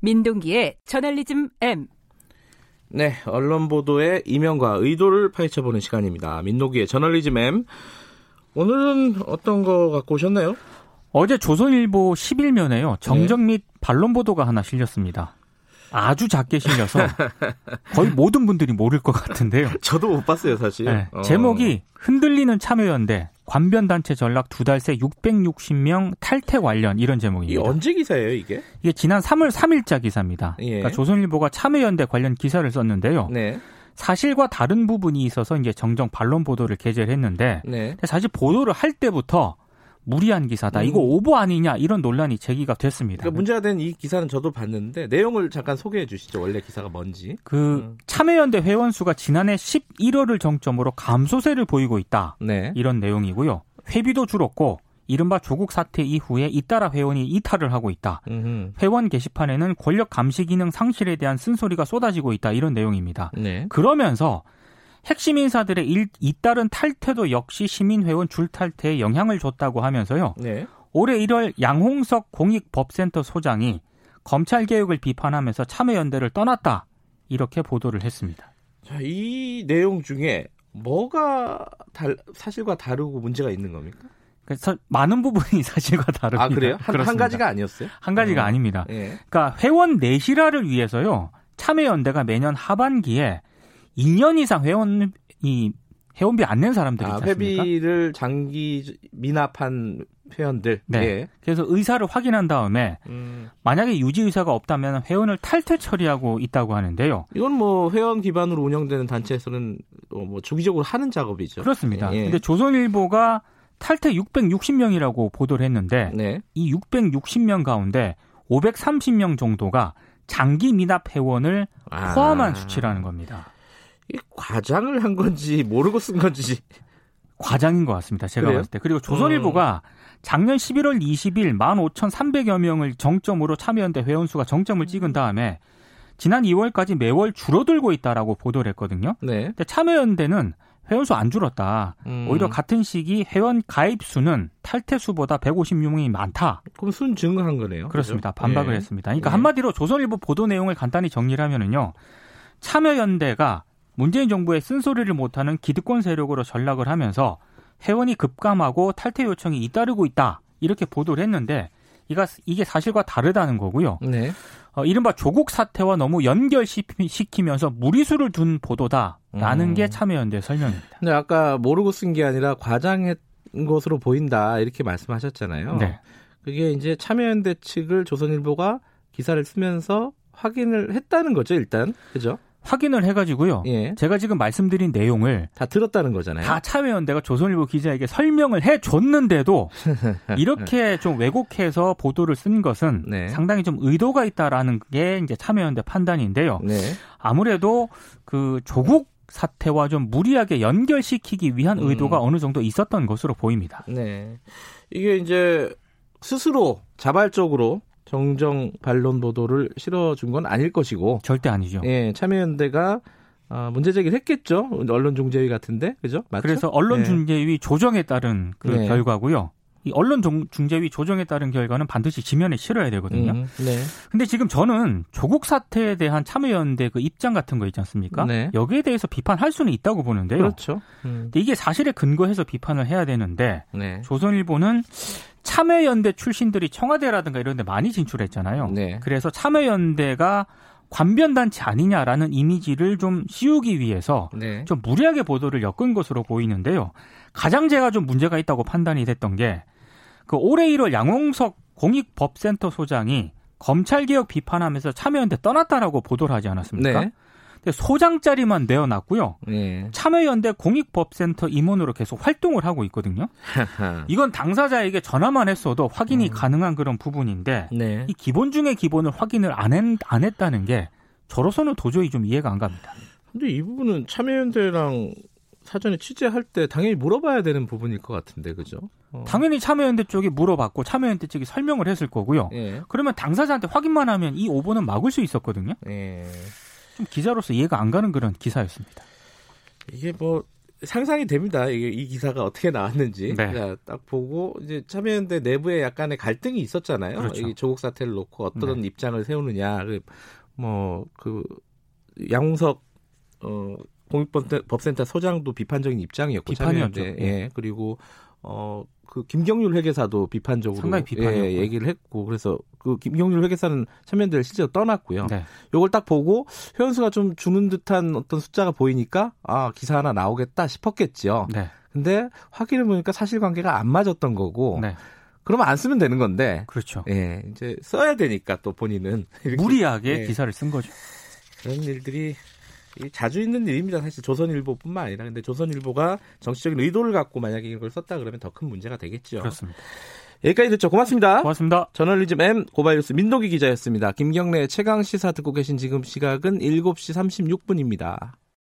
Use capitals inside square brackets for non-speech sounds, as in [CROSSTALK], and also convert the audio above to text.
민동기의 저널리즘 M. 네, 언론 보도의 이면과 의도를 파헤쳐보는 시간입니다. 민동기의 저널리즘 M. 오늘은 어떤 거 갖고 오셨나요? 어제 조선일보 11면에요. 정정 및 반론 보도가 하나 실렸습니다. 아주 작게 실려서 [LAUGHS] 거의 모든 분들이 모를 것 같은데요. 저도 못 봤어요, 사실. 네, 어. 제목이 흔들리는 참여연대 관변 단체 전락 두 달 새 660명 탈퇴 관련 이런 제목입니다. 언제 기사예요, 이게? 이게 지난 3월 3일자 기사입니다. 예. 그러니까 조선일보가 참여연대 관련 기사를 썼는데요. 네. 사실과 다른 부분이 있어서 이제 정정 반론 보도를 게재를 했는데 네. 사실 보도를 할 때부터 무리한 기사다. 음. 이거 오보 아니냐 이런 논란이 제기가 됐습니다. 그러니까 문제가 된 이 기사는 저도 봤는데 내용을 잠깐 소개해 주시죠. 원래 기사가 뭔지. 그 음. 참여연대 회원 수가 지난해 11월을 정점으로 감소세를 보이고 있다. 네. 이런 내용이고요. 회비도 줄었고 이른바 조국 사태 이후에 잇따라 회원이 이탈을 하고 있다. 음흠. 회원 게시판에는 권력 감시 기능 상실에 대한 쓴소리가 쏟아지고 있다. 이런 내용입니다. 네. 그러면서 핵심 인사들의 일, 잇따른 탈퇴도 역시 시민회원 줄탈퇴에 영향을 줬다고 하면서요. 네. 올해 1월 양홍석 공익법센터 소장이 검찰 개혁을 비판하면서 참여연대를 떠났다. 이렇게 보도를 했습니다. 자, 이 내용 중에 뭐가 달, 사실과 다르고 문제가 있는 겁니까? 그래서 많은 부분이 [LAUGHS] 사실과 다릅니다. 아, 그래요? 한, 한. 가지가 아니었어요? 한 가지가 어. 아닙니다. 예. 그러니까 회원 내실화를 위해서요. 참여연대가 매년 하반기에 2년 이상 회원 이 회원비 안 낸 사람들이 아, 있지 않습니까? 회비를 장기 미납한 회원들. 네. 예. 그래서 의사를 확인한 다음에 음, 만약에 유지 의사가 없다면 회원을 탈퇴 처리하고 있다고 하는데요. 이건 뭐 회원 기반으로 운영되는 단체에서는 어, 뭐 주기적으로 하는 작업이죠. 그렇습니다. 예. 근데 조선일보가 탈퇴 660명이라고 보도를 했는데 네. 이 660명 가운데 530명 정도가 장기 미납 회원을 아. 포함한 수치라는 겁니다. 이 과장을 한 건지 모르고 쓴 건지. 과장인 것 같습니다. 제가 그래요? 봤을 때. 그리고 조선일보가 작년 11월 20일 15,300여 명을 정점으로 참여연대 회원수가 정점을 찍은 다음에 지난 2월까지 매월 줄어들고 있다라고 보도를 했거든요. 네. 근데 참여연대는 회원수 안 줄었다. 음. 오히려 같은 시기 회원 가입 수는 탈퇴 수보다 156명이 많다. 그럼 순 증가한 거네요. 그렇습니다. 그죠? 반박을 예. 했습니다. 그러니까 예. 한마디로 조선일보 보도 내용을 간단히 정리를 하면은요. 참여연대가 문재인 정부의 쓴소리를 못하는 기득권 세력으로 전락을 하면서 회원이 급감하고 탈퇴 요청이 잇따르고 있다. 이렇게 보도를 했는데 이가 이게 사실과 다르다는 거고요. 네. 어, 이른바 조국 사태와 너무 연결시키면서 무리수를 둔 보도다라는 음. 게 참여연대 설명입니다. 근데 아까 모르고 쓴 게 아니라 과장한 것으로 보인다 이렇게 말씀하셨잖아요. 네. 그게 이제 참여연대 측을 조선일보가 기사를 쓰면서 확인을 했다는 거죠, 일단. 그죠? 확인을 해가지고요. 예. 제가 지금 말씀드린 내용을 다 들었다는 거잖아요. 다 참여연대가 조선일보 기자에게 설명을 해줬는데도 [LAUGHS] 이렇게 좀 왜곡해서 보도를 쓴 것은 네. 상당히 좀 의도가 있다라는 게 이제 참여연대 판단인데요. 네. 아무래도 그 조국 사태와 좀 무리하게 연결시키기 위한 음. 의도가 어느 정도 있었던 것으로 보입니다. 네. 이게 이제 스스로 자발적으로 정정 반론 보도를 실어준 건 아닐 것이고, 절대 아니죠. 예, 참여연대가 아, 문제 제기를 했겠죠. 언론 중재위 같은데, 그죠? 맞죠? 그래서 네. 언론 중재위 조정에 따른 그 네. 결과고요. 이 언론 중재위 조정에 따른 결과는 반드시 지면에 실어야 되거든요. 음, 네. 근데 지금 저는 조국 사태에 대한 참여연대 그 입장 같은 거 있지 않습니까? 네. 여기에 대해서 비판할 수는 있다고 보는데요. 그렇죠. 음, 근데 이게 사실에 근거해서 비판을 해야 되는데 네. 조선일보는 참여연대 출신들이 청와대라든가 이런 데 많이 진출했잖아요. 네. 그래서 참여연대가 관변단체 아니냐라는 이미지를 좀 씌우기 위해서 네. 좀 무리하게 보도를 엮은 것으로 보이는데요. 가장 제가 좀 문제가 있다고 판단이 됐던 게 그 올해 1월 양홍석 공익법센터 소장이 검찰개혁 비판하면서 참여연대 떠났다라고 보도를 하지 않았습니까? 네. 근데 소장자리만 내어놨고요. 네. 참여연대 공익법센터 임원으로 계속 활동을 하고 있거든요. 이건 당사자에게 전화만 했어도 확인이 음. 가능한 그런 부분인데 네. 이 기본 중의 기본을 확인을 안, 했, 안 했다는 게 저로서는 도저히 좀 이해가 안 갑니다. 근데 이 부분은 참여연대랑 사전에 취재할 때 당연히 물어봐야 되는 부분일 것 같은데, 그죠? 어. 당연히 참여연대 쪽이 물어봤고 참여연대 쪽이 설명을 했을 거고요. 예. 그러면 당사자한테 확인만 하면 이 오보는 막을 수 있었거든요. 예. 좀 기자로서 이해가 안 가는 그런 기사였습니다. 이게 뭐 상상이 됩니다. 이게 이 기사가 어떻게 나왔는지. 네. 자, 딱 보고 이제 참여연대 내부에 약간의 갈등이 있었잖아요. 그렇죠. 이 조국 사태를 놓고 어떤 네. 입장을 세우느냐. 뭐 그 양홍석 어 공익법센터 소장도 비판적인 입장이었고 비판이었죠. 참여연대. 예. 그리고 어 그 김경률 회계사도 비판적으로 상당히 비판이었고요. 예, 얘기를 했고 그래서 그 김경률 회계사는 참여연대를 실제로 떠났고요. 네. 요걸 딱 보고 회원수가 좀 주는 듯한 어떤 숫자가 보이니까 아 기사 하나 나오겠다 싶었겠죠. 네. 근데 확인해 보니까 사실관계가 안 맞았던 거고 네. 그러면 안 쓰면 되는 건데 그렇죠. 예 이제 써야 되니까 또 본인은 [LAUGHS] 이렇게 무리하게 예. 기사를 쓴 거죠. 그런 일들이 이 자주 있는 일입니다. 사실 조선일보뿐만 아니라 근데 조선일보가 정치적인 의도를 갖고 만약에 이걸 썼다 그러면 더 큰 문제가 되겠죠. 그렇습니다. 여기까지 듣죠. 고맙습니다. 고맙습니다. 저널리즘 M 고바이루스 민노기 기자였습니다. 김경래 최강 시사 듣고 계신 지금 시각은 7시 36분입니다.